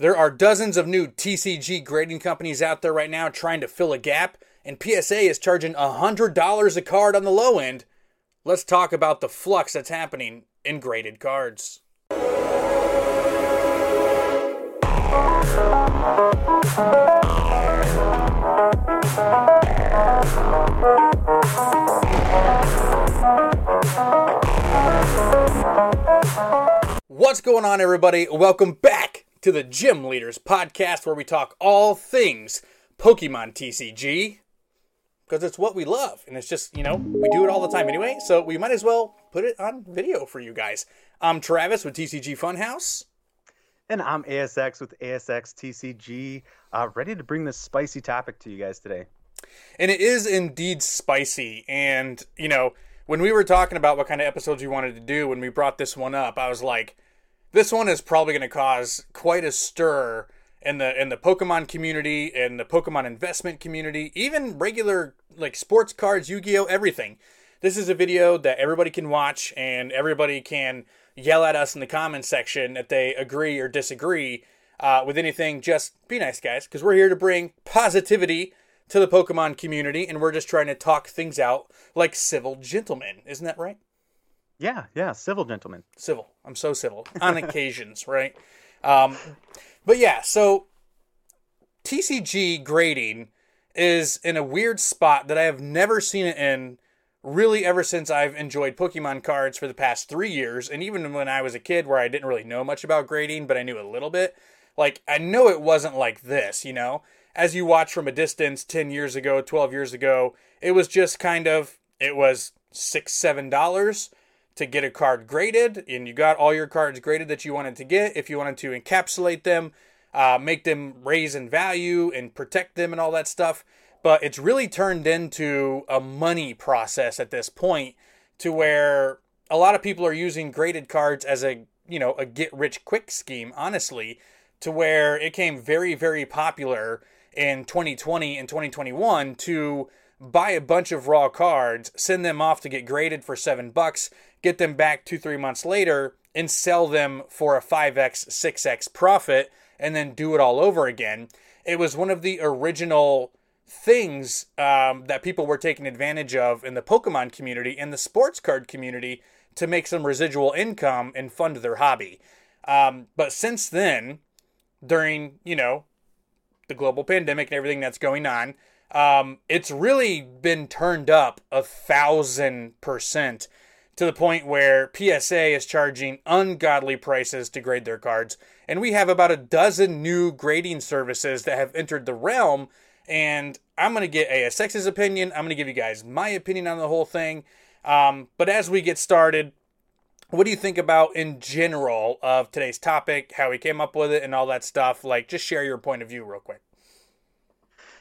There are dozens of new TCG grading companies out there right now trying to fill a gap, and PSA is charging $100 a card on the low end. Let's talk about the flux that's happening in graded cards. What's going on, everybody? Welcome back to the Gym Leaders Podcast, where we talk all things Pokemon TCG. Because it's what we love, and it's just, you know, we do it all the time anyway, so we might as well put it on video for you guys. I'm Travis with TCG Funhouse. And I'm ASX with ASX TCG, uh, ready to bring this spicy topic to you guys today. And it is indeed spicy. And, you know, when we were talking about what kind of episodes we wanted to do when we brought this one up, I was like, this one is probably going to cause quite a stir in the in the Pokemon community, in the Pokemon investment community, even regular like sports cards, Yu-Gi-Oh, everything. This is a video that everybody can watch and everybody can yell at us in the comments section that they agree or disagree uh, with anything. Just be nice, guys, because we're here to bring positivity to the Pokemon community, and we're just trying to talk things out like civil gentlemen. Isn't that right? Yeah, yeah, civil gentlemen. Civil. I'm so civil on occasions, right? Um, but yeah, so TCG grading is in a weird spot that I have never seen it in really ever since I've enjoyed Pokemon cards for the past three years, and even when I was a kid where I didn't really know much about grading, but I knew a little bit. Like, I know it wasn't like this, you know? As you watch from a distance 10 years ago, 12 years ago, it was just kind of, it was six, seven dollars to get a card graded, and you got all your cards graded that you wanted to get. If you wanted to encapsulate them, uh, make them raise in value and protect them and all that stuff, but it's really turned into a money process at this point to where a lot of people are using graded cards as a you know a get rich quick scheme honestly to where it came very very popular in 2020 and 2021 to buy a bunch of raw cards send them off to get graded for 7 bucks get them back 2 3 months later and sell them for a 5x 6x profit and then do it all over again it was one of the original things um, that people were taking advantage of in the Pokemon community and the sports card community to make some residual income and fund their hobby. Um, but since then, during you know the global pandemic and everything that's going on, um, it's really been turned up a thousand percent to the point where PSA is charging ungodly prices to grade their cards. And we have about a dozen new grading services that have entered the realm and I'm going to get ASX's opinion. I'm going to give you guys my opinion on the whole thing. Um, but as we get started, what do you think about in general of today's topic, how we came up with it, and all that stuff? Like, just share your point of view real quick.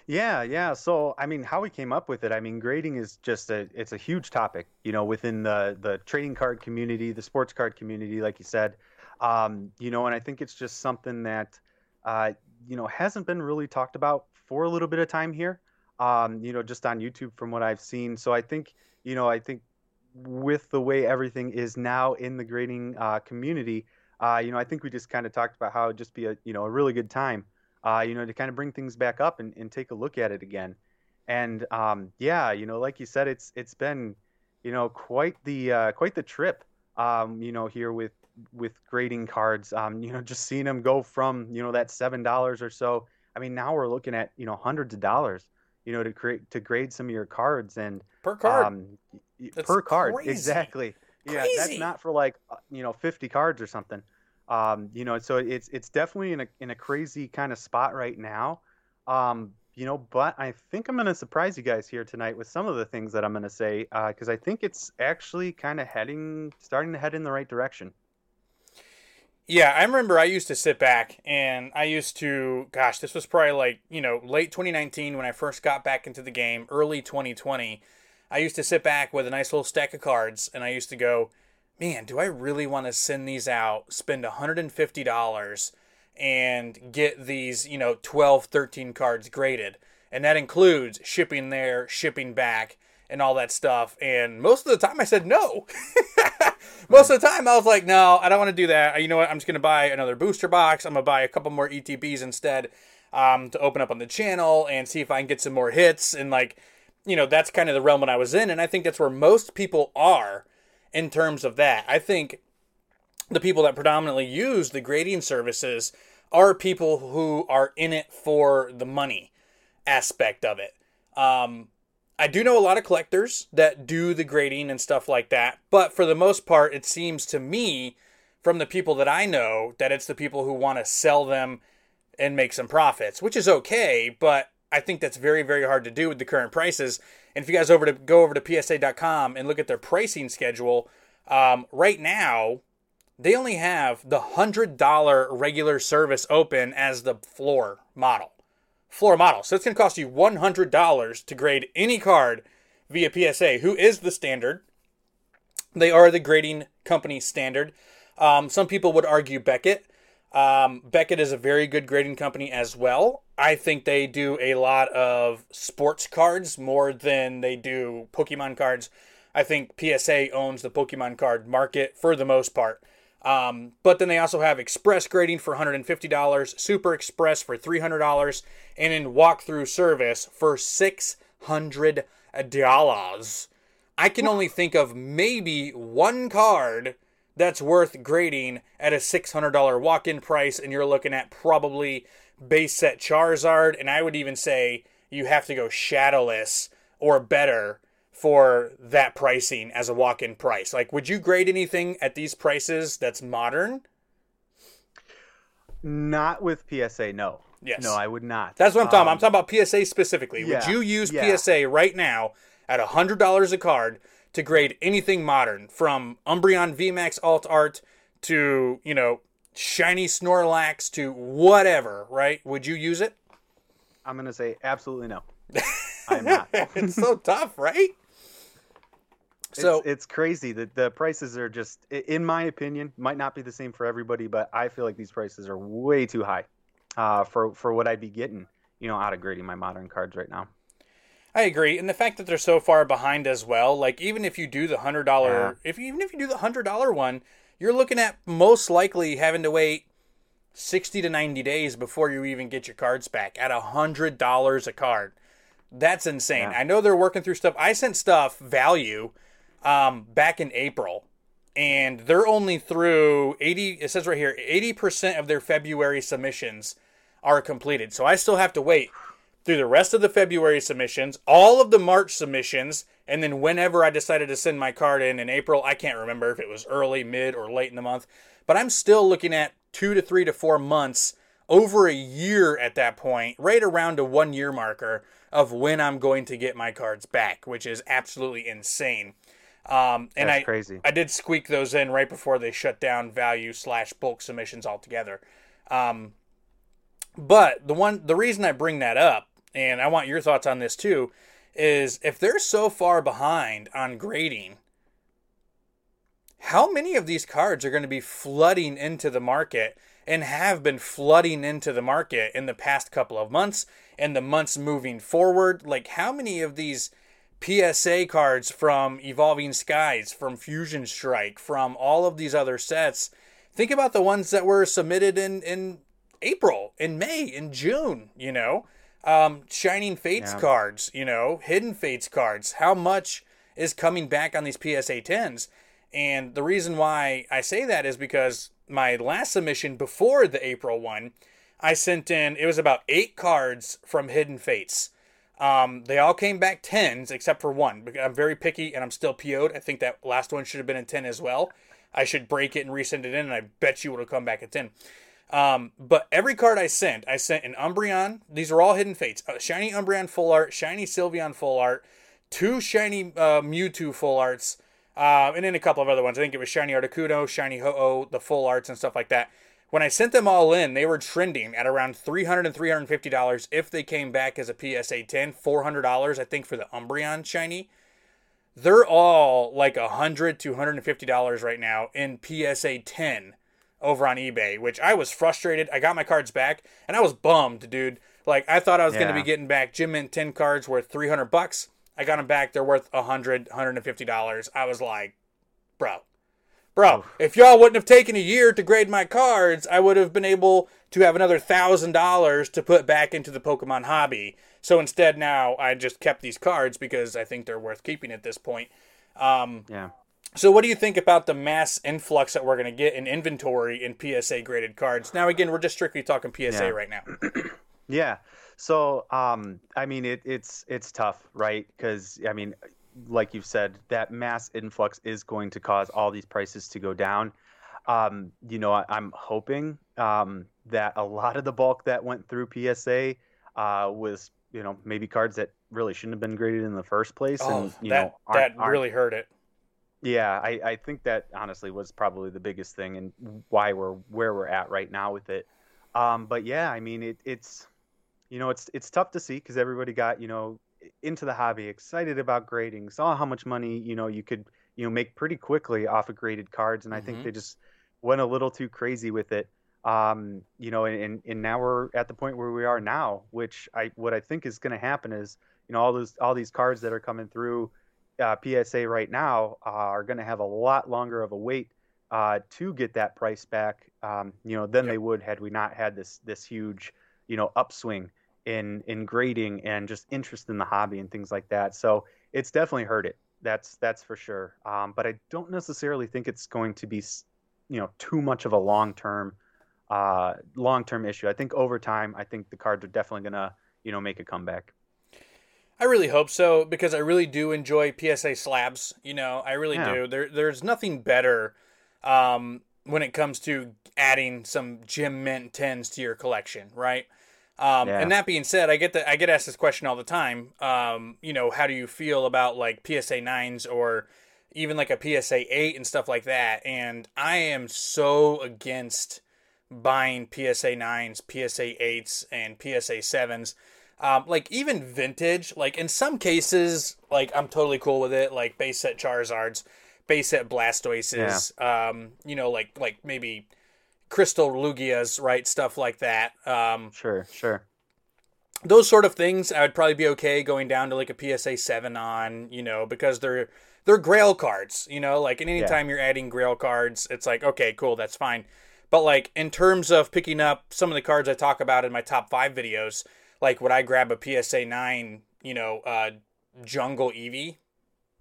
Yeah, yeah. So, I mean, how we came up with it, I mean, grading is just a it's a huge topic, you know, within the the trading card community, the sports card community, like you said. Um, you know, and I think it's just something that uh, you know, hasn't been really talked about for a little bit of time here. Um, you know, just on YouTube from what I've seen. So I think, you know, I think with the way everything is now in the grading uh, community, uh, you know, I think we just kind of talked about how it'd just be a, you know, a really good time, uh, you know, to kind of bring things back up and, and take a look at it again. And um, yeah, you know, like you said, it's it's been, you know, quite the uh, quite the trip, um, you know, here with with grading cards. Um, you know, just seeing them go from you know that seven dollars or so. I mean, now we're looking at you know hundreds of dollars. You know, to create to grade some of your cards and per card. Um, per card, crazy. exactly. Yeah, Crazy. that's not for like uh, you know fifty cards or something. Um, you know, so it's it's definitely in a in a crazy kind of spot right now. Um, you know, but I think I'm going to surprise you guys here tonight with some of the things that I'm going to say because I think it's actually kind of heading, starting to head in the right direction. Yeah, I remember I used to sit back and I used to, gosh, this was probably like, you know, late 2019 when I first got back into the game, early 2020. I used to sit back with a nice little stack of cards and I used to go, man, do I really want to send these out, spend $150 and get these, you know, 12, 13 cards graded? And that includes shipping there, shipping back, and all that stuff. And most of the time I said no. most of the time I was like, no, I don't want to do that. You know what? I'm just going to buy another booster box. I'm going to buy a couple more ETBs instead um, to open up on the channel and see if I can get some more hits. And like, you know, that's kind of the realm that I was in. And I think that's where most people are in terms of that. I think the people that predominantly use the grading services are people who are in it for the money aspect of it. Um, I do know a lot of collectors that do the grading and stuff like that, but for the most part, it seems to me from the people that I know that it's the people who want to sell them and make some profits, which is okay, but I think that's very, very hard to do with the current prices. And if you guys over to go over to PSA.com and look at their pricing schedule, um, right now they only have the hundred dollar regular service open as the floor model floor model. So it's going to cost you $100 to grade any card via PSA, who is the standard. They are the grading company standard. Um, some people would argue Beckett. Um, Beckett is a very good grading company as well. I think they do a lot of sports cards more than they do Pokemon cards. I think PSA owns the Pokemon card market for the most part. Um, but then they also have express grading for $150, super express for $300, and in walkthrough service for $600. I can only think of maybe one card that's worth grading at a $600 walk in price, and you're looking at probably base set Charizard, and I would even say you have to go shadowless or better for that pricing as a walk-in price. Like, would you grade anything at these prices that's modern? Not with PSA, no. Yes. No, I would not. That's what I'm talking about. I'm um, talking about PSA specifically. yeah, would you use yeah. PSA right now at $100 a card to grade anything modern from Umbreon VMAX Alt Art to, you know, shiny Snorlax to whatever, right? Would you use it? I'm going to say absolutely no. I'm not. it's so tough, right? So it's, it's crazy that the prices are just, in my opinion, might not be the same for everybody, but I feel like these prices are way too high uh, for for what I'd be getting, you know, out of grading my modern cards right now. I agree, and the fact that they're so far behind as well. Like even if you do the hundred dollar, if even if you do the hundred dollar one, you're looking at most likely having to wait sixty to ninety days before you even get your cards back at a hundred dollars a card. That's insane. Yeah. I know they're working through stuff. I sent stuff value um, back in April, and they're only through eighty. It says right here, eighty percent of their February submissions are completed. So I still have to wait through the rest of the February submissions, all of the March submissions, and then whenever I decided to send my card in in April, I can't remember if it was early, mid, or late in the month, but I'm still looking at two to three to four months, over a year at that point, right around a one year marker of when I'm going to get my cards back, which is absolutely insane. Um, and That's I, crazy. I did squeak those in right before they shut down value slash bulk submissions altogether. Um, but the one, the reason I bring that up, and I want your thoughts on this too, is if they're so far behind on grading, how many of these cards are going to be flooding into the market and have been flooding into the market in the past couple of months and the months moving forward? Like, how many of these PSA cards from Evolving Skies, from Fusion Strike, from all of these other sets? Think about the ones that were submitted in, in April, in May, in June, you know? Um, Shining Fates Yeah. cards, you know, Hidden Fates cards. How much is coming back on these PSA 10s? And the reason why I say that is because my last submission before the April one, I sent in, it was about eight cards from Hidden Fates. Um, they all came back 10s except for one. I'm very picky and I'm still PO'd. I think that last one should have been a 10 as well. I should break it and resend it in, and I bet you it'll come back at 10. Um, but every card I sent, I sent an Umbreon. These are all hidden fates. Shiny Umbreon full art, shiny Sylveon full art, two shiny uh, Mewtwo full arts, uh, and then a couple of other ones. I think it was shiny Articuno, shiny Ho-Oh, the full arts and stuff like that. When I sent them all in, they were trending at around $300 and $350 if they came back as a PSA 10, $400 I think for the Umbreon shiny. They're all like 100 to $150 right now in PSA 10 over on eBay, which I was frustrated. I got my cards back and I was bummed, dude. Like I thought I was going to be getting back Gem Mint 10 cards worth 300 bucks. I got them back. They're worth 100, 150 dollars. I was like, bro, Bro, if y'all wouldn't have taken a year to grade my cards, I would have been able to have another thousand dollars to put back into the Pokemon hobby. So instead, now I just kept these cards because I think they're worth keeping at this point. Um, Yeah. So, what do you think about the mass influx that we're going to get in inventory in PSA graded cards? Now, again, we're just strictly talking PSA Yeah. right now. Yeah. So, um, I mean, it, it's it's tough, right? Because I mean, like you've said, that mass influx is going to cause all these prices to go down. Um, you know, I, I'm hoping um, that a lot of the bulk that went through PSA uh, was, you know, maybe cards that really shouldn't have been graded in the first place, Oh, and you that know, aren't- that aren't- really hurt it. Yeah, I, I think that honestly was probably the biggest thing and why we're where we're at right now with it. Um, but yeah, I mean, it, it's you know, it's it's tough to see because everybody got you know into the hobby, excited about grading, saw how much money you know you could you know make pretty quickly off of graded cards, and I Mhm. think they just went a little too crazy with it. Um, you know, and, and and now we're at the point where we are now, which I what I think is going to happen is you know all those all these cards that are coming through uh, PSA right now uh, are going to have a lot longer of a wait uh, to get that price back. Um, you know, than Yep. they would had we not had this this huge you know upswing in in grading and just interest in the hobby and things like that. So it's definitely hurt it. That's that's for sure. Um, but I don't necessarily think it's going to be you know too much of a long term uh, long term issue. I think over time, I think the cards are definitely gonna you know make a comeback. I really hope so because I really do enjoy PSA slabs. You know, I really Yeah. do. There, there's nothing better um, when it comes to adding some Gem Mint tens to your collection, right? Um, Yeah. And that being said, I get that I get asked this question all the time. Um, you know, how do you feel about like PSA nines or even like a PSA eight and stuff like that? And I am so against buying PSA nines, PSA eights, and PSA sevens. Um, like even vintage, like in some cases, like I'm totally cool with it. Like base set Charizards, base set Blastoises, um, you know, like like maybe Crystal Lugias, right? Stuff like that. Um, Sure, sure. those sort of things, I would probably be okay going down to like a PSA seven on, you know, because they're they're Grail cards, you know, like and anytime you're adding Grail cards, it's like okay, cool, that's fine. But like in terms of picking up some of the cards I talk about in my top five videos, like would I grab a PSA nine, you know, uh, Jungle Eevee?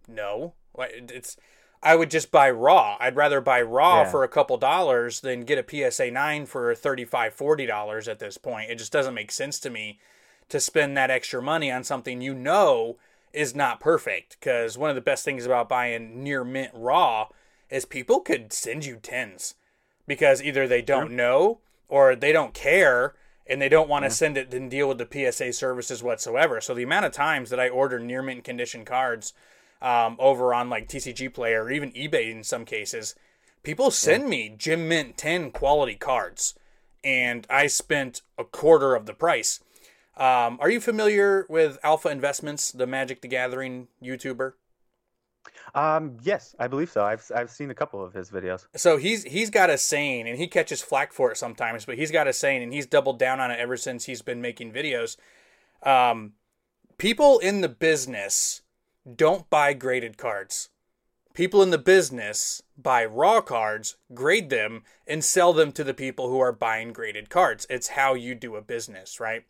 No, it's I would just buy raw. I'd rather buy raw Yeah. for a couple dollars than get a PSA 9 for 35 40 dollars at this point. It just doesn't make sense to me to spend that extra money on something you know is not perfect cuz one of the best things about buying near mint raw is people could send you tens because either they don't know or they don't care and they don't want to send it and deal with the PSA services whatsoever. So the amount of times that I order near mint condition cards um, over on like TCG Player or even eBay in some cases, people send me Gem Mint 10 quality cards, and I spent a quarter of the price. Um, are you familiar with Alpha Investments, the Magic the Gathering YouTuber? Um, yes, I believe so. I've I've seen a couple of his videos. So he's he's got a saying, and he catches flack for it sometimes, but he's got a saying, and he's doubled down on it ever since he's been making videos. Um, people in the business don't buy graded cards. People in the business buy raw cards, grade them, and sell them to the people who are buying graded cards. It's how you do a business, right?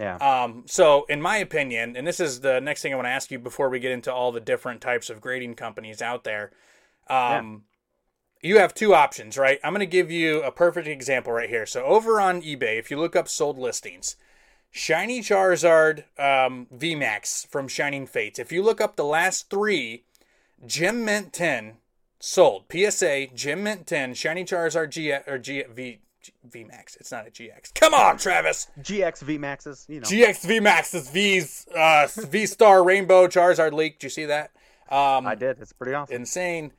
Yeah. Um, so, in my opinion, and this is the next thing I want to ask you before we get into all the different types of grading companies out there. Um, You have two options, right? I'm going to give you a perfect example right here. So, over on eBay, if you look up sold listings, Shiny Charizard um, VMAX from Shining Fates. If you look up the last three, Gem Mint 10 sold. PSA, Gem Mint 10, Shiny Charizard G or G V VMAX. It's not a GX. Come on, Travis. GX V Maxes, you know. GX VMAX is V's uh, V Star Rainbow Charizard leak. Did you see that? Um, I did. It's pretty awesome. insane.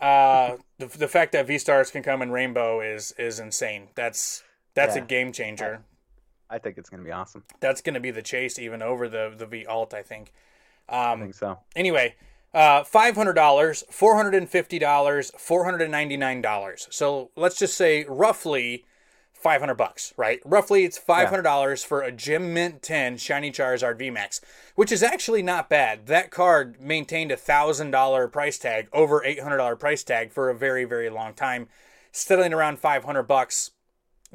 Uh, the, the fact that V Stars can come in rainbow is is insane. That's that's Yeah. a game changer. I think it's gonna be awesome. That's going to be the chase even over the the V Alt. I think. I Um, think so. anyway, uh, five hundred dollars, four hundred and fifty dollars, four hundred and ninety nine dollars. So let's just say roughly 500 bucks, right? Roughly it's $500 for a Gem Mint 10 Shiny Charizard VMAX, which is actually not bad. That card maintained a $1,000 price tag, over $800 price tag for a very, very long time, settling around 500 bucks,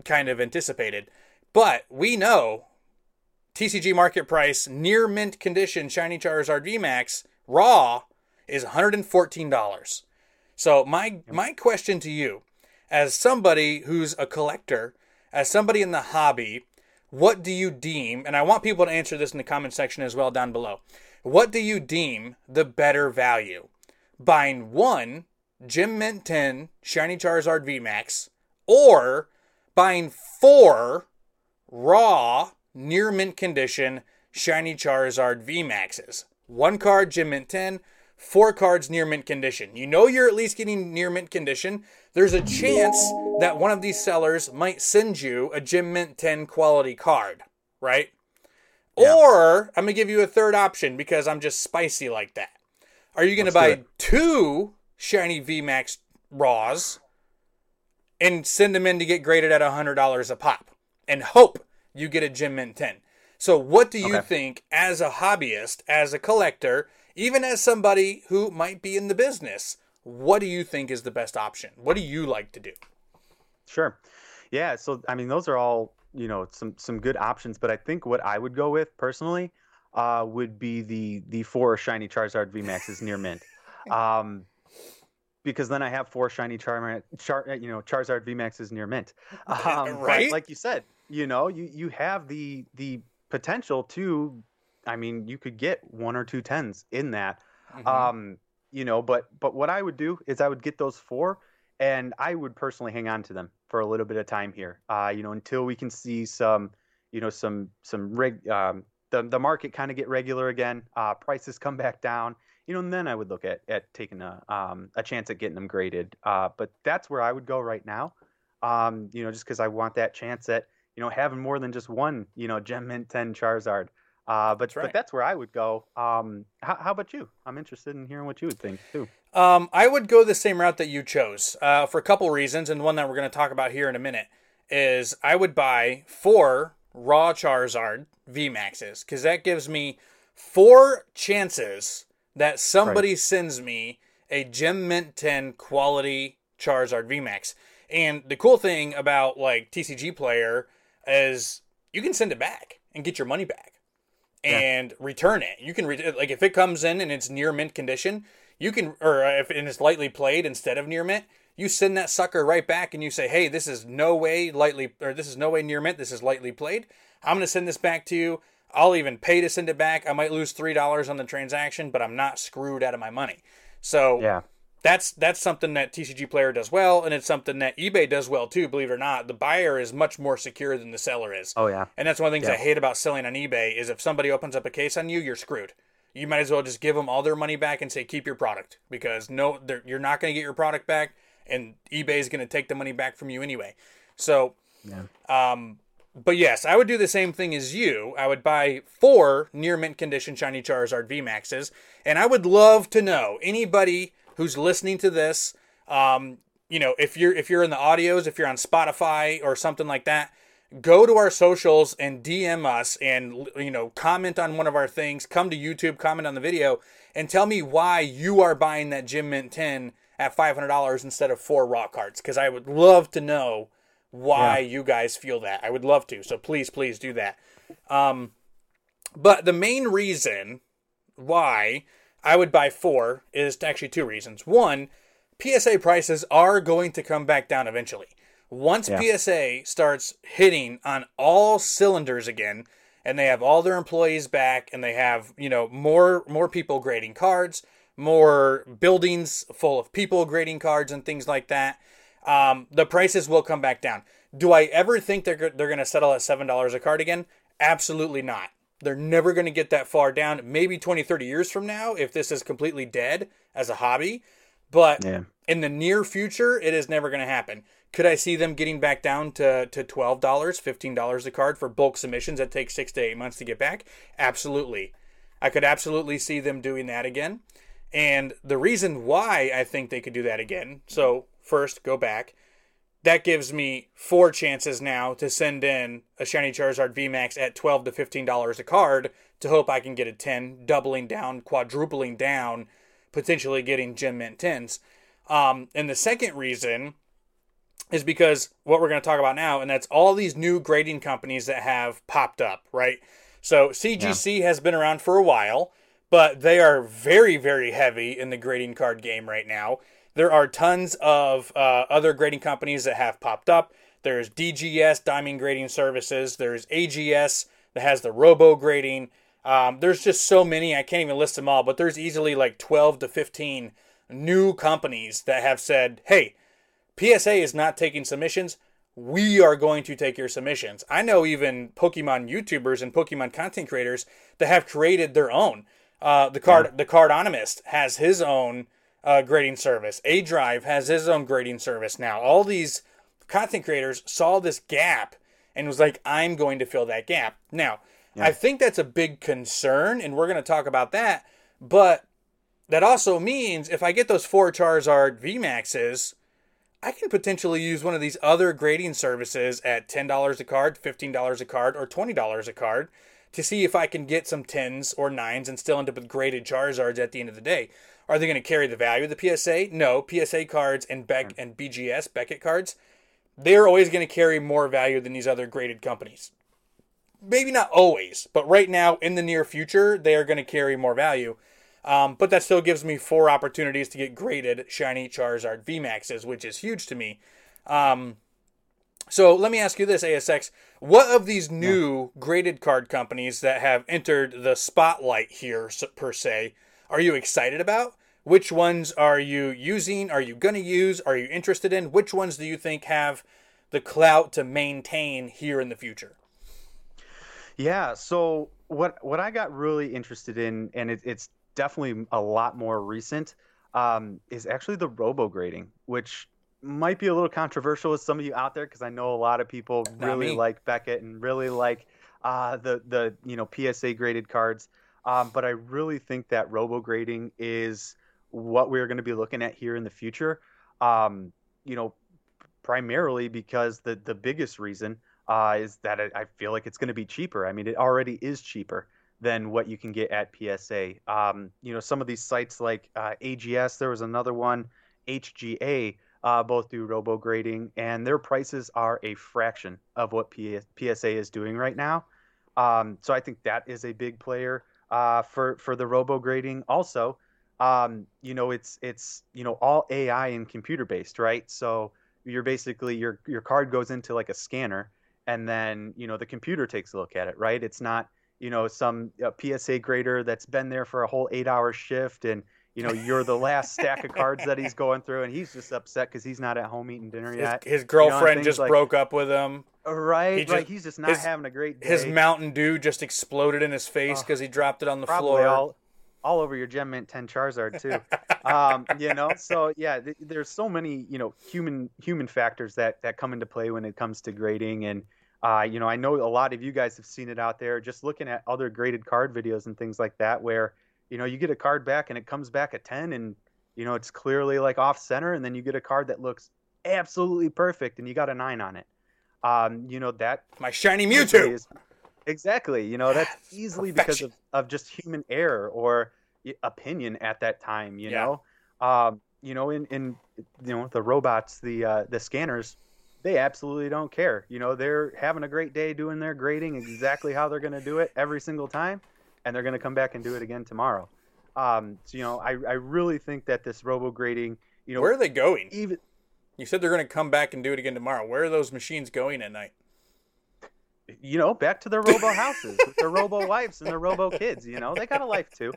kind of anticipated. But we know TCG market price near mint condition Shiny Charizard VMAX raw is $114. So my my question to you as somebody who's a collector, as somebody in the hobby, what do you deem, and I want people to answer this in the comment section as well down below. What do you deem the better value? Buying one Gem Mint 10 Shiny Charizard VMAX or buying four raw near mint condition Shiny Charizard VMAXs. One card Gem Mint 10, four cards near mint condition. You know you're at least getting near mint condition. There's a chance that one of these sellers might send you a Gem Mint 10 quality card, right? Yeah. Or I'm going to give you a third option because I'm just spicy like that. Are you going to buy two shiny VMAX Raws and send them in to get graded at $100 a pop and hope you get a Gem Mint 10? So, what do you okay. think as a hobbyist, as a collector, even as somebody who might be in the business, what do you think is the best option? What do you like to do? Sure. Yeah, so I mean those are all, you know, some some good options, but I think what I would go with personally uh, would be the the four shiny Charizard VMAXs near mint. Um, because then I have four shiny Char, Char you know, Charizard VMAXs near mint. Um, right? like you said, you know, you you have the the potential to I mean, you could get one or two tens in that. Mm-hmm. Um, you know, but but what I would do is I would get those four, and I would personally hang on to them for a little bit of time here. Uh, you know, until we can see some, you know, some some reg um, the the market kind of get regular again, uh, prices come back down. You know, and then I would look at at taking a um, a chance at getting them graded. Uh, but that's where I would go right now. Um, you know, just because I want that chance at you know having more than just one you know Gem Mint Ten Charizard. Uh, but that's right. but that's where I would go. Um, how, how, about you? I'm interested in hearing what you would think too. Um, I would go the same route that you chose uh, for a couple reasons, and one that we're going to talk about here in a minute is I would buy four raw Charizard VMAXs because that gives me four chances that somebody right. sends me a Gem Mint 10 quality Charizard VMAX. And the cool thing about like TCG Player is you can send it back and get your money back and yeah. return it. You can re- like if it comes in and it's near mint condition, you can or if it's lightly played instead of near mint, you send that sucker right back and you say, "Hey, this is no way lightly or this is no way near mint. This is lightly played. I'm going to send this back to you. I'll even pay to send it back. I might lose three dollars on the transaction, but I'm not screwed out of my money." So yeah, that's that's something that TCG Player does well, and it's something that eBay does well too. Believe it or not, the buyer is much more secure than the seller is. Oh yeah, and that's one of the things yeah. I hate about selling on eBay is if somebody opens up a case on you, you're screwed. You might as well just give them all their money back and say keep your product because no, you're not going to get your product back, and eBay is going to take the money back from you anyway. So, yeah. um, but yes, I would do the same thing as you. I would buy four near mint condition shiny Charizard VMAXs, and I would love to know anybody who's listening to this, um, you know, if you're if you're in the audios, if you're on Spotify or something like that, go to our socials and DM us and you know comment on one of our things. Come to YouTube, comment on the video, and tell me why you are buying that Gem Mint 10 at five hundred dollars instead of four raw cards. Because I would love to know why yeah. you guys feel that. I would love to. So please, please do that. Um, but the main reason why I would buy four is actually two reasons. One, PSA prices are going to come back down eventually. Once yeah. PSA starts hitting on all cylinders again, and they have all their employees back, and they have you know more more people grading cards, more buildings full of people grading cards and things like that, um, the prices will come back down. Do I ever think they're they're going to settle at seven dollars a card again? Absolutely not. They're never going to get that far down. Maybe 20, 30 years from now, if this is completely dead as a hobby. But yeah. in the near future, it is never going to happen. Could I see them getting back down to, to $12, $15 a card for bulk submissions that take six to eight months to get back? Absolutely. I could absolutely see them doing that again. And the reason why I think they could do that again so, first, go back. That gives me four chances now to send in a shiny Charizard VMAX at twelve to fifteen dollars a card to hope I can get a ten, doubling down, quadrupling down, potentially getting gem mint tens. Um, and the second reason is because what we're going to talk about now, and that's all these new grading companies that have popped up, right? So CGC yeah. has been around for a while, but they are very, very heavy in the grading card game right now. There are tons of uh, other grading companies that have popped up. There's DGS, Diamond Grading Services. There's AGS that has the Robo Grading. Um, there's just so many, I can't even list them all, but there's easily like 12 to 15 new companies that have said, hey, PSA is not taking submissions. We are going to take your submissions. I know even Pokemon YouTubers and Pokemon content creators that have created their own. Uh, the card, the Cardonymist has his own uh, grading service. A Drive has his own grading service now. All these content creators saw this gap and was like, "I'm going to fill that gap." Now, yeah. I think that's a big concern, and we're going to talk about that. But that also means if I get those four Charizard VMAXs, I can potentially use one of these other grading services at $10 a card, $15 a card, or $20 a card to see if I can get some 10s or 9s and still end up with graded Charizards at the end of the day. Are they going to carry the value of the PSA? No. PSA cards and Beck and BGS, Beckett cards, they're always going to carry more value than these other graded companies. Maybe not always, but right now in the near future, they are going to carry more value. Um, but that still gives me four opportunities to get graded shiny Charizard VMAXs, which is huge to me. Um, so let me ask you this, ASX. What of these new graded card companies that have entered the spotlight here, per se, are you excited about? Which ones are you using? Are you going to use? Are you interested in? Which ones do you think have the clout to maintain here in the future? Yeah. So what what I got really interested in, and it, it's definitely a lot more recent, um, is actually the robo grading, which might be a little controversial with some of you out there because I know a lot of people Not really me. like Beckett and really like uh, the the you know PSA graded cards. Um, but I really think that robo grading is what we're going to be looking at here in the future. Um, you know, primarily because the the biggest reason uh, is that I, feel like it's going to be cheaper. I mean, it already is cheaper than what you can get at PSA. Um, you know, some of these sites like uh, AGS, there was another one, HGA, uh, both do robo grading, and their prices are a fraction of what PSA is doing right now. Um, so I think that is a big player uh, for for the robo grading. Also, um, you know, it's it's you know all AI and computer based, right? So you're basically your your card goes into like a scanner, and then you know the computer takes a look at it, right? It's not you know some PSA grader that's been there for a whole eight hour shift and you know you're the last stack of cards that he's going through and he's just upset because he's not at home eating dinner yet. his, his girlfriend you know, just like, broke up with him. Right he just, right he's just not his, having a great day. His mountain dew just exploded in his face because he dropped it on the floor. all, all over your gem mint 10 charizard too. Um, you know so yeah th- there's so many you know human human factors that that come into play when it comes to grading and uh, you know, I know a lot of you guys have seen it out there, just looking at other graded card videos and things like that, where you know you get a card back and it comes back a ten, and you know it's clearly like off center, and then you get a card that looks absolutely perfect, and you got a nine on it. Um, you know that my shiny Mewtwo. Is, exactly. You know that's easily because of, of just human error or opinion at that time. You yeah. know, um, you know, in in you know the robots, the uh, the scanners they absolutely don't care. You know, they're having a great day doing their grading exactly how they're going to do it every single time, and they're going to come back and do it again tomorrow. Um, so, you know, I, I really think that this robo grading, you know, where are they going? Even you said they're going to come back and do it again tomorrow. Where are those machines going at night? You know, back to their robo houses with their robo wives and their robo kids. You know, they got a life too.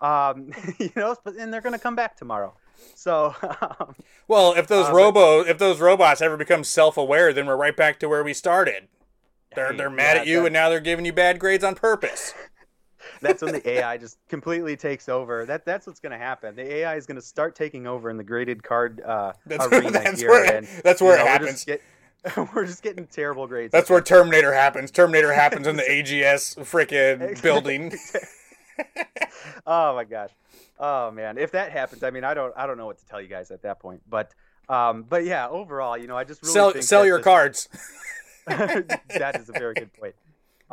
Um, you know, but and they're going to come back tomorrow. So, um, well, if those uh, robo, if those robots ever become self-aware, then we're right back to where we started. They're they're mad yeah, at you, and now they're giving you bad grades on purpose. that's when the AI just completely takes over. That that's what's going to happen. The AI is going to start taking over in the graded card uh, that's arena that's here. Where, and, that's where it know, happens. We're just, we're just getting terrible grades. That's where Terminator happens. Terminator happens in the AGS freaking building. oh my gosh. Oh man, if that happens, I mean, I don't, I don't know what to tell you guys at that point. But Um, but yeah, overall, you know, I just really sell think sell your this- cards. that is a very good point.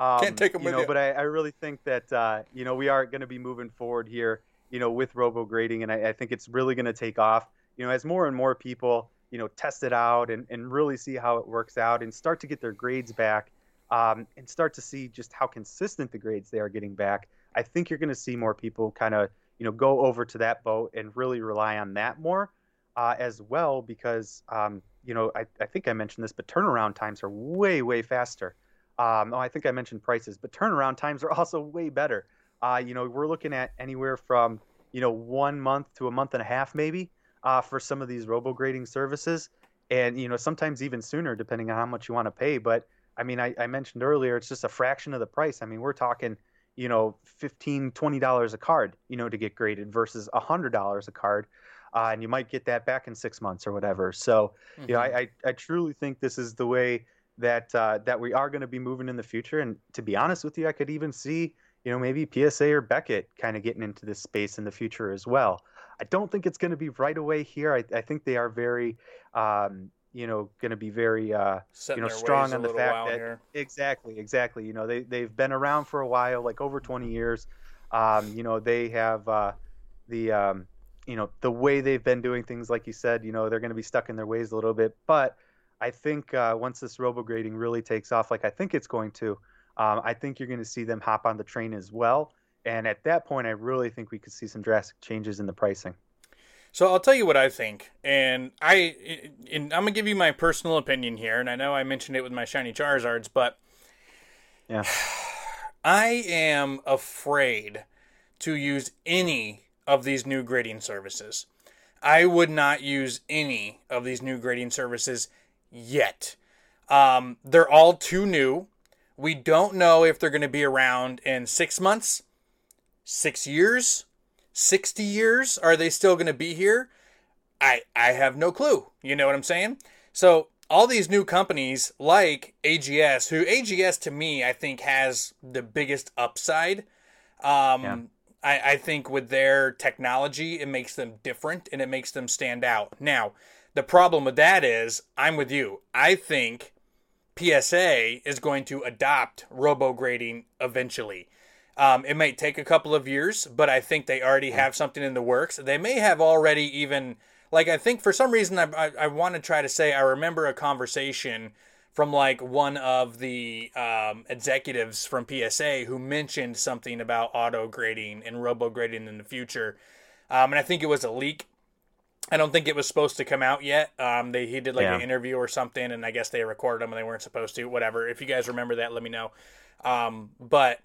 Um, Can't take 'em you with know, you. But I, I really think that uh, you know we are going to be moving forward here, you know, with robo grading, and I, I think it's really going to take off. You know, as more and more people, you know, test it out and, and really see how it works out and start to get their grades back, um, and start to see just how consistent the grades they are getting back. I think you're going to see more people kind of you know go over to that boat and really rely on that more uh, as well because um, you know I, I think I mentioned this, but turnaround times are way way faster. Um, oh, I think I mentioned prices, but turnaround times are also way better. Uh, you know, we're looking at anywhere from you know one month to a month and a half maybe uh, for some of these robo grading services, and you know sometimes even sooner depending on how much you want to pay. But I mean, I, I mentioned earlier it's just a fraction of the price. I mean, we're talking you know 15 20 dollars a card you know to get graded versus a hundred dollars a card uh, and you might get that back in six months or whatever so you know. I, I, I truly think this is the way that uh, that we are going to be moving in the future and to be honest with you i could even see you know maybe psa or beckett kind of getting into this space in the future as well i don't think it's going to be right away here i, I think they are very um, you know going to be very uh, you know, strong on the fact that- here. Exactly, exactly. You know, they they've been around for a while, like over 20 years. Um, you know, they have uh, the um, you know the way they've been doing things, like you said. You know, they're going to be stuck in their ways a little bit. But I think uh, once this robo grading really takes off, like I think it's going to, um, I think you're going to see them hop on the train as well. And at that point, I really think we could see some drastic changes in the pricing. So I'll tell you what I think, and I, and I'm gonna give you my personal opinion here, and I know I mentioned it with my shiny Charizards, but Yeah. I am afraid to use any of these new grading services. I would not use any of these new grading services yet. Um, they're all too new. We don't know if they're going to be around in six months, six years, 60 years. Are they still going to be here? I, I have no clue. You know what I'm saying? So, all these new companies like AGS, who AGS to me, I think has the biggest upside. Um, Yeah. I, I think with their technology, it makes them different and it makes them stand out. Now, the problem with that is, I'm with you. I think PSA is going to adopt robo grading eventually. Um, it might take a couple of years, but I think they already have something in the works. They may have already even, like, I think for some reason, I, I, I want to try to say, I remember a conversation from like one of the um, executives from PSA who mentioned something about auto grading and robo grading in the future. Um, and I think it was a leak. I don't think it was supposed to come out yet. Um, they he did like Yeah. an interview or something, and I guess they recorded them and they weren't supposed to. Whatever. If you guys remember that, let me know. Um, but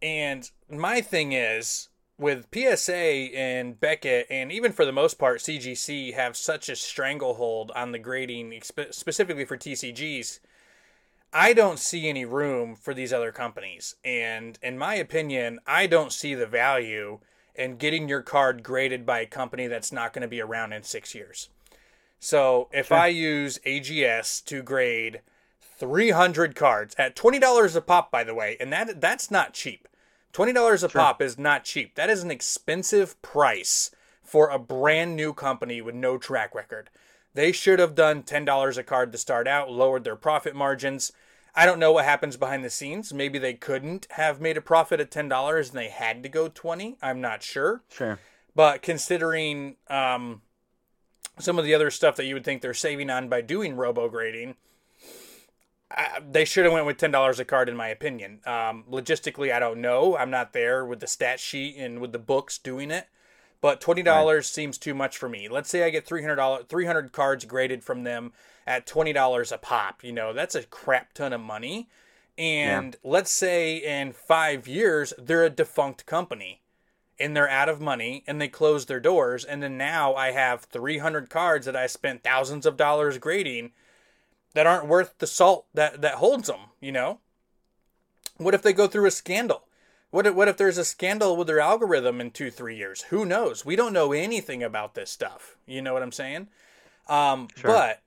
and my thing is with PSA and Beckett, and even for the most part, CGC have such a stranglehold on the grading, specifically for TCGs. I don't see any room for these other companies. And in my opinion, I don't see the value in getting your card graded by a company that's not going to be around in six years. So if Sure. I use AGS to grade 300 cards at $20 a pop, by the way, and that that's not cheap. $20 a pop is not cheap. That is an expensive price for a brand new company with no track record. They should have done $10 a card to start out, lowered their profit margins. I don't know what happens behind the scenes. Maybe they couldn't have made a profit at $10 and they had to go 20. I'm not sure. Sure. But considering um, some of the other stuff that you would think they're saving on by doing robo grading, I, they should have went with ten dollars a card, in my opinion. Um, logistically, I don't know. I'm not there with the stat sheet and with the books doing it, but twenty dollars seems too much for me. Let's say I get three hundred dollars, three hundred cards graded from them at twenty dollars a pop. You know, that's a crap ton of money. And let's say in five years they're a defunct company and they're out of money and they close their doors and then now I have 300 cards that I spent thousands of dollars grading that aren't worth the salt that that holds them, you know? What if they go through a scandal? What if, what if there's a scandal with their algorithm in 2-3 years? Who knows? We don't know anything about this stuff. You know what I'm saying? Um Sure. but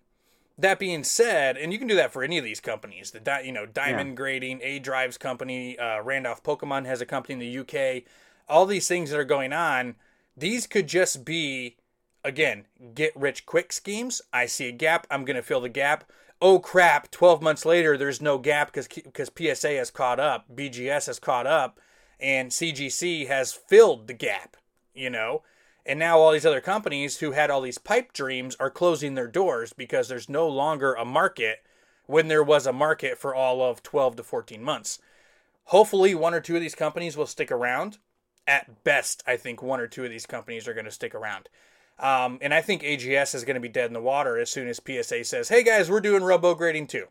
that being said, and you can do that for any of these companies, the di- you know Diamond Grading, A Drives company, uh, Randolph Pokemon has a company in the UK. All these things that are going on, these could just be again, get rich quick schemes. I see a gap, I'm going to fill the gap. Oh crap, 12 months later there's no gap because because PSA has caught up, BGS has caught up, and CGC has filled the gap, you know? And now all these other companies who had all these pipe dreams are closing their doors because there's no longer a market when there was a market for all of 12 to 14 months. Hopefully, one or two of these companies will stick around. At best, I think one or two of these companies are going to stick around. Um, and I think AGS is going to be dead in the water as soon as PSA says, hey guys, we're doing robo grading too.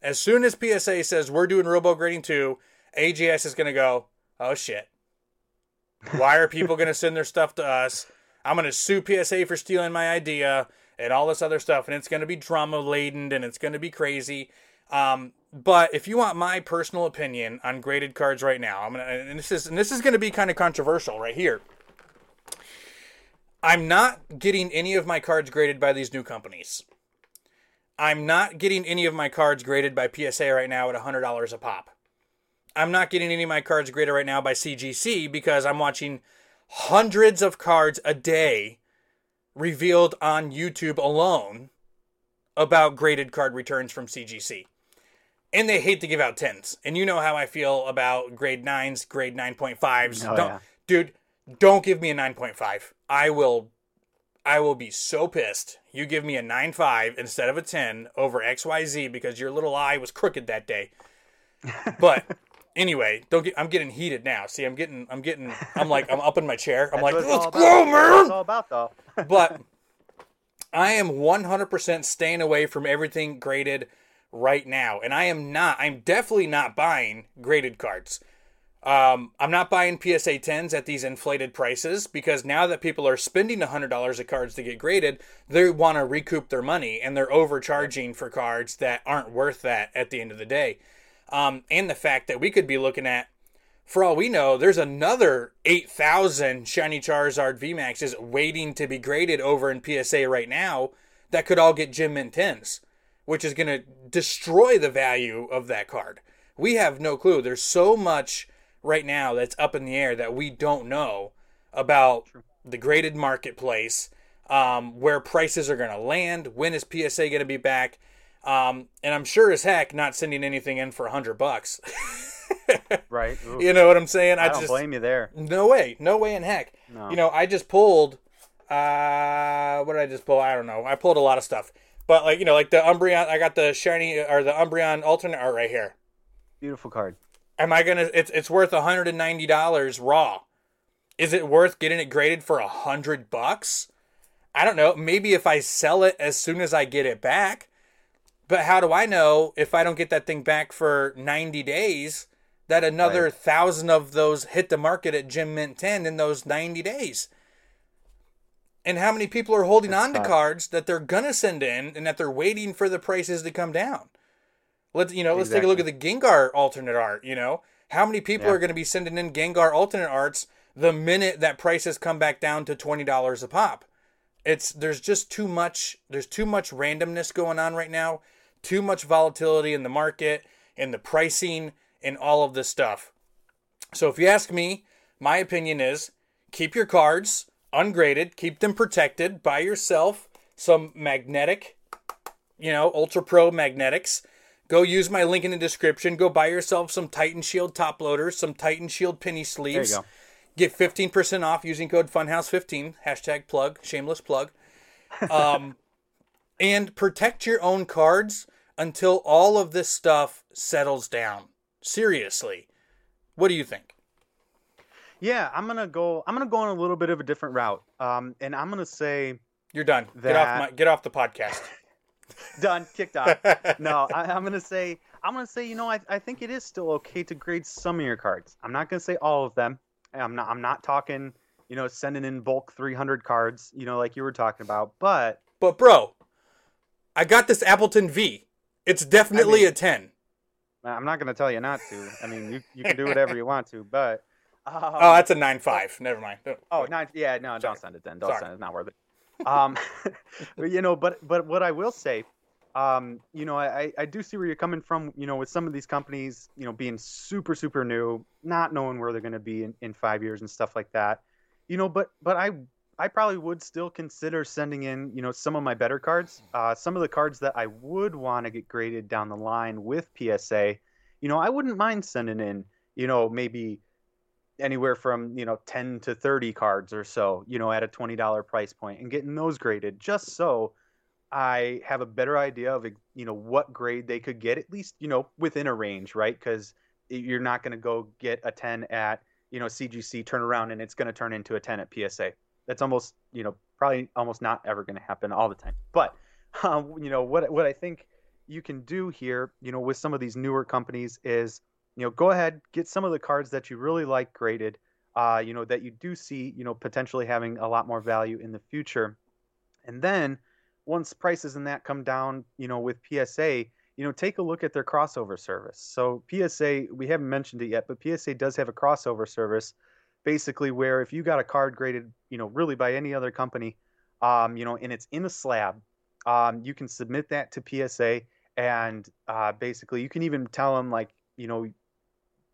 As soon as PSA says we're doing robo grading too, AGS is going to go, oh shit. Why are people going to send their stuff to us? I'm going to sue PSA for stealing my idea and all this other stuff, and it's going to be drama laden and it's going to be crazy. Um, but if you want my personal opinion on graded cards right now, I'm gonna and this is and this is going to be kind of controversial right here. I'm not getting any of my cards graded by these new companies. I'm not getting any of my cards graded by PSA right now at $100 a pop. I'm not getting any of my cards graded right now by CGC because I'm watching hundreds of cards a day revealed on YouTube alone about graded card returns from CGC. And they hate to give out 10s. And you know how I feel about grade 9s, grade 9.5s. Oh, don't, yeah. Dude, don't give me a 9.5. I will I will be so pissed. You give me a 9.5 instead of a 10 over XYZ because your little eye was crooked that day. But anyway, don't get I'm getting heated now. See, I'm getting I'm getting I'm like I'm up in my chair. I'm like, let's go, man It's all about though. but I am 100% staying away from everything graded right now. And I am not, I'm definitely not buying graded cards. Um, I'm not buying PSA 10s at these inflated prices because now that people are spending $100 of cards to get graded, they want to recoup their money and they're overcharging for cards that aren't worth that at the end of the day. Um, and the fact that we could be looking at for all we know, there's another 8,000 Shiny Charizard VMAXs waiting to be graded over in PSA right now that could all get Gem Mint 10s, which is going to destroy the value of that card. We have no clue. There's so much right now that's up in the air that we don't know about the graded marketplace, um, where prices are going to land, when is PSA going to be back. Um, and I'm sure as heck not sending anything in for a 100 bucks. Right. Ooh. You know what I'm saying? I don't just blame you there. no way, no way in heck. No. You know, I just pulled. Uh, what did I just pull? I don't know. I pulled a lot of stuff, but like you know, like the Umbreon. I got the shiny or the Umbreon alternate art right here. Beautiful card. Am I gonna? It's it's worth 190 dollars raw. Is it worth getting it graded for a hundred bucks? I don't know. Maybe if I sell it as soon as I get it back. But how do I know if I don't get that thing back for 90 days that another Right. thousand of those hit the market at Gem Mint 10 in those 90 days? And how many people are holding That's on to cards that they're gonna send in and that they're waiting for the prices to come down? Let's you know, let's take a look at the Gengar alternate art, you know. How many people Yeah. are gonna be sending in Gengar alternate arts the minute that prices come back down to twenty dollars a pop? It's there's just too much there's too much randomness going on right now, too much volatility in the market, in the pricing, and all of this stuff. So if you ask me, my opinion is keep your cards ungraded, keep them protected, buy yourself some magnetic, you know, Ultra Pro magnetics. Go use my link in the description. Go buy yourself some Titan Shield top loaders, some Titan Shield penny There you sleeves. go. Get 15% off using code FUNHOUSE15. Hashtag plug, shameless plug. Um, and protect your own cards until all of this stuff settles down. Seriously. What do you think? Yeah, I'm gonna go. I'm gonna go on a little bit of a different route. Um, and I'm gonna say You're done. Get off my get off the podcast. done, kicked off. no, I, I'm gonna say I'm gonna say you know I, I think it is still okay to grade some of your cards. I'm not gonna say all of them. I'm not I'm not talking you know sending in bulk 300 cards you know like you were talking about. But But bro, I got this Appletun V. It's definitely mean- a 10. I'm not gonna tell you not to. I mean you you can do whatever you want to. But um, Oh, that's a 9.5. Never mind. Oh, nine. Yeah, no, Sorry. don't send it then. Don't Sorry. send it. It's not worth it. Um, but you know, but but what I will say, um, you know, I I do see where you're coming from. You know, with some of these companies, you know, being super super new, not knowing where they're going to be in, in five years and stuff like that. You know, but but I I probably would still consider sending in, you know, some of my better cards. Uh, some of the cards that I would want to get graded down the line with PSA, you know, I wouldn't mind sending in, you know, maybe anywhere from you know 10 to 30 cards or so you know at a $20 price point and getting those graded just so i have a better idea of you know what grade they could get at least you know within a range right? Because you're not going to go get a 10 at you know cgc turn around and it's going to turn into a 10 at psa that's almost you know probably almost not ever going to happen all the time but um, you know what what i think you can do here you know with some of these newer companies is you know, go ahead, get some of the cards that you really like graded, uh, you know, that you do see, you know, potentially having a lot more value in the future. And then once prices in that come down, you know, with PSA, you know, take a look at their crossover service. So PSA, we haven't mentioned it yet, but PSA does have a crossover service, basically where if you got a card graded, you know, really by any other company, um, you know, and it's in a slab, um, you can submit that to PSA, and uh, basically you can even tell them like, you know,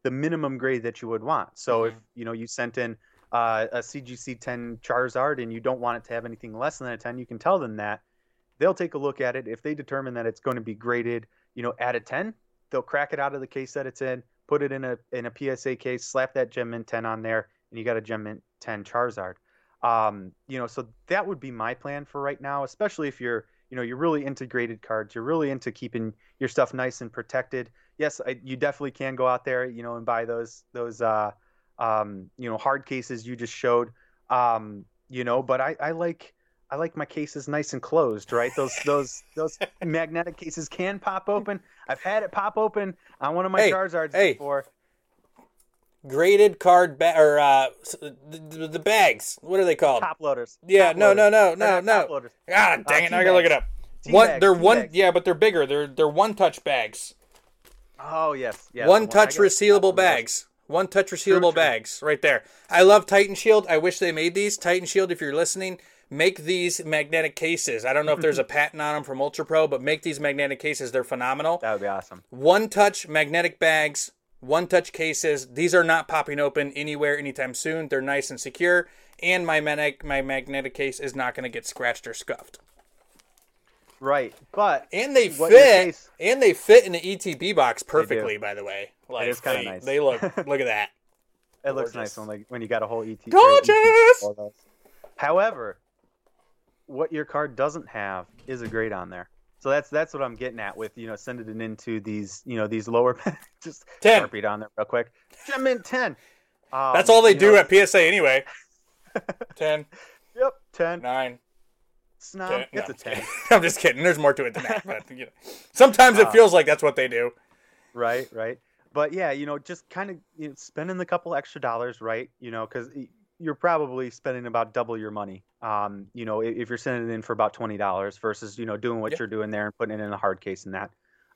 the minimum grade that you would want. So mm-hmm. if you know you sent in uh, a CGC 10 Charizard and you don't want it to have anything less than a 10, you can tell them that. They'll take a look at it. If they determine that it's going to be graded, you know, at a 10, they'll crack it out of the case that it's in, put it in a in a PSA case, slap that Gem Mint 10 on there, and you got a Gem Mint 10 Charizard. Um, you know, so that would be my plan for right now, especially if you're you know you're really integrated cards you're really into keeping your stuff nice and protected yes I, you definitely can go out there you know and buy those those uh, um, you know hard cases you just showed um, you know but I, I like I like my cases nice and closed, right? Those those those magnetic cases can pop open. I've had it pop open on one of my hey, Charizards hey. before. Graded card ba- or uh, the, the, bags. What are they called? Top loaders. Yeah, top no, loaders. no, no, no, no. God dang uh, it! Now I gotta look it up. One, bags, they're one, bags. yeah, but they're bigger. They're they're one touch bags. Oh yes, yes. One touch resealable bags. One touch resealable bags, right there. I love Titan Shield. I wish they made these. Titan Shield, if you're listening, make these magnetic cases. I don't know if there's a patent on them from Ultra Pro, but make these magnetic cases. They're phenomenal. That would be awesome. One touch magnetic bags, one touch cases. These are not popping open anywhere anytime soon. They're nice and secure, and my magnetic my magnetic case is not going to get scratched or scuffed. Right, but and they fit case, and they fit in the ETB box perfectly. By the way, like it is kind of nice. They look look at that. it Gorgeous. looks nice when like when you got a whole ET. Gorgeous. However, what your card doesn't have is a grade on there. So that's that's what I'm getting at with you know sending it into these you know these lower just ten repeat on there real quick. Gem Mint ten. Um, that's all they do know, at PSA anyway. ten. Yep, ten. Nine snob. Ten, it's no, a ten. I'm just kidding. There's more to it than that. But you know, sometimes it uh, feels like that's what they do. Right, right. But yeah, you know, just kind of you know, spending the couple extra dollars, right? You know, because you're probably spending about double your money. Um, you know, if you're sending it in for about twenty dollars versus you know doing what you're doing there and putting it in a hard case and that.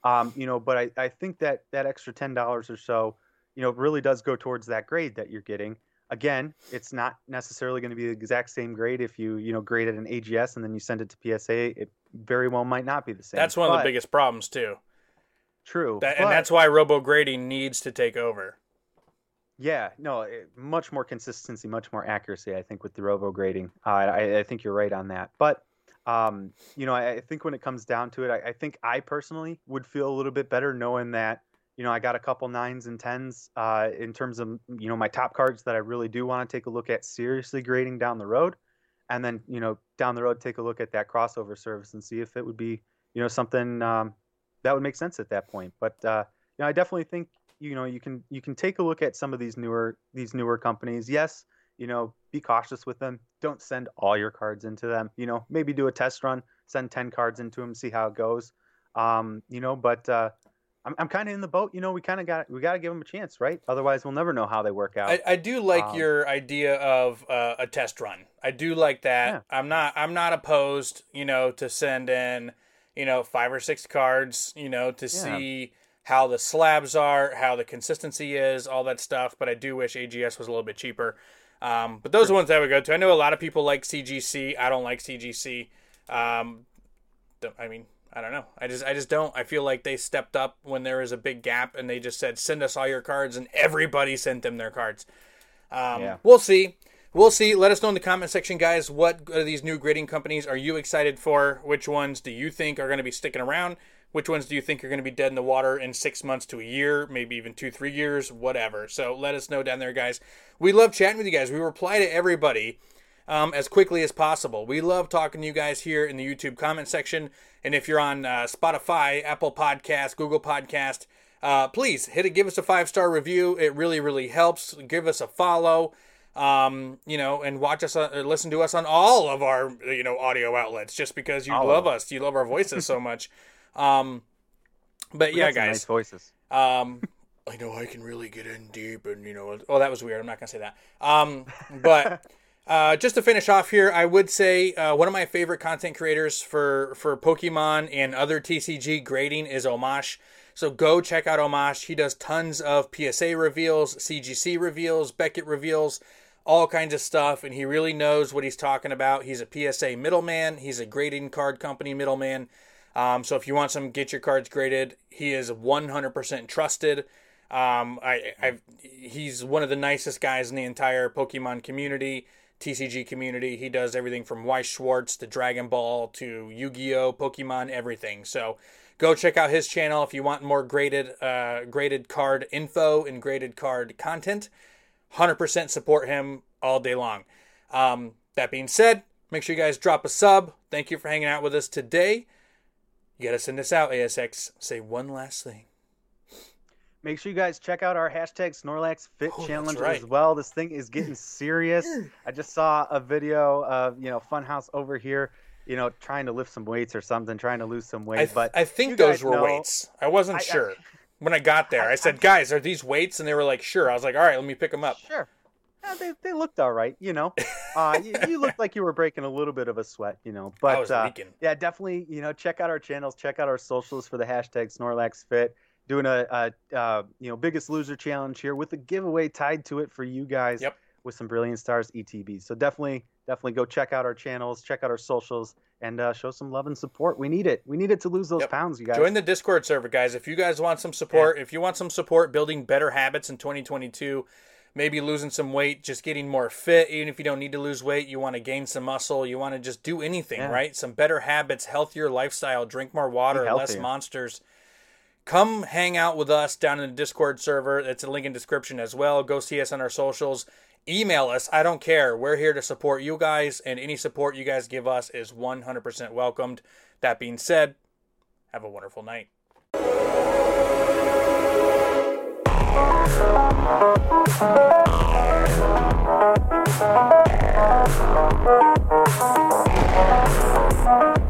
Um, you know, but I, I think that that extra ten dollars or so, you know, really does go towards that grade that you're getting again, it's not necessarily going to be the exact same grade if you you know grade at an AGS and then you send it to PSA. It very well might not be the same. That's one but, of the biggest problems too. True, that, but, and that's why robo grading needs to take over. Yeah, no, much more consistency, much more accuracy. I think with the robo grading, uh, I, I, think you're right on that. But um, you know, I, I, think when it comes down to it, I, I think I personally would feel a little bit better knowing that you know, I got a couple nines and tens uh, in terms of you know my top cards that I really do want to take a look at seriously grading down the road, and then you know down the road take a look at that crossover service and see if it would be you know something um, that would make sense at that point. But uh, you know, I definitely think you know you can you can take a look at some of these newer these newer companies. Yes, you know, be cautious with them. Don't send all your cards into them. You know, maybe do a test run, send ten cards into them, see how it goes. Um, you know, but uh, I'm, I'm kind of in the boat. You know, we kind of got we got to give them a chance, right? Otherwise, we'll never know how they work out. I, I do like um, your idea of uh, a test run. I do like that. Yeah. I'm not I'm not opposed, you know, to send in, you know, five or six cards, you know, to yeah. see how the slabs are, how the consistency is, all that stuff. But I do wish AGS was a little bit cheaper. Um, but those sure. are ones I would go to. I know a lot of people like CGC. I don't like CGC. Um, I mean, I don't know. I just I just don't. I feel like they stepped up when there was a big gap and they just said send us all your cards and everybody sent them their cards. Um, yeah. We'll see. we'll see. Let us know in the comment section, guys. What of these new grading companies are you excited for? Which ones do you think are going to be sticking around? Which ones do you think are going to be dead in the water in six months to a year, maybe even two, three years, whatever? So let us know down there, guys. We love chatting with you guys. We reply to everybody um, as quickly as possible. We love talking to you guys here in the YouTube comment section. And if you're on uh, Spotify, Apple Podcast, Google Podcast, uh, please hit it. Give us a five star review. It really, really helps. Give us a follow. Um, you know, and watch us, uh, listen to us on all of our, you know, audio outlets, just because you all love us, you love our voices so much. Um, but we yeah, guys, nice voices. Um, I know I can really get in deep, and you know, oh, that was weird. I'm not gonna say that. Um, but uh, just to finish off here, I would say uh, one of my favorite content creators for for Pokemon and other TCG grading is Omash. So go check out Omash. He does tons of PSA reveals, CGC reveals, Beckett reveals, all kinds of stuff, and he really knows what he's talking about. He's a PSA middleman. He's a grading card company middleman. Um, so if you want some get your cards graded, he is 100% trusted. Um, I, I've, he's one of the nicest guys in the entire Pokemon community, TCG community. He does everything from Weiss Schwarz to Dragon Ball to Yu Gi Oh, Pokemon, everything. So go check out his channel if you want more graded uh, graded card info and graded card content. 100% support him all day long. Um, that being said, make sure you guys drop a sub. Thank you for hanging out with us today. You got to send this out, ASX. Say one last thing. Make sure you guys check out our hashtag Snorlax Fit oh, Challenge right. as well. This thing is getting serious. I just saw a video of you know Funhouse over here you know, trying to lift some weights or something, trying to lose some weight. I th- but I think those were know, weights. I wasn't I, sure. I, when I got there, I, I said, "Guys, are these weights?" And they were like, "Sure." I was like, "All right, let me pick them up." Sure. Yeah, they, they looked all right, you know. Uh, you, you, looked like you were breaking a little bit of a sweat, you know. But uh, yeah, definitely, you know, check out our channels, check out our socials for the hashtag SnorlaxFit. Doing a, a uh, you know biggest loser challenge here with a giveaway tied to it for you guys. Yep. With some Brilliant Stars ETBs. So definitely, definitely go check out our channels, check out our socials, and uh, show some love and support. We need it. We need it to lose those yep. pounds, you guys. Join the Discord server, guys. If you guys want some support, yeah. if you want some support building better habits in 2022, maybe losing some weight, just getting more fit, even if you don't need to lose weight, you want to gain some muscle, you want to just do anything, yeah. right? Some better habits, healthier lifestyle, drink more water, less monsters. Come hang out with us down in the Discord server. It's a link in description as well. Go see us on our socials email us. I don't care. We're here to support you guys, and any support you guys give us is 100% welcomed. That being said, have a wonderful night. Thank you.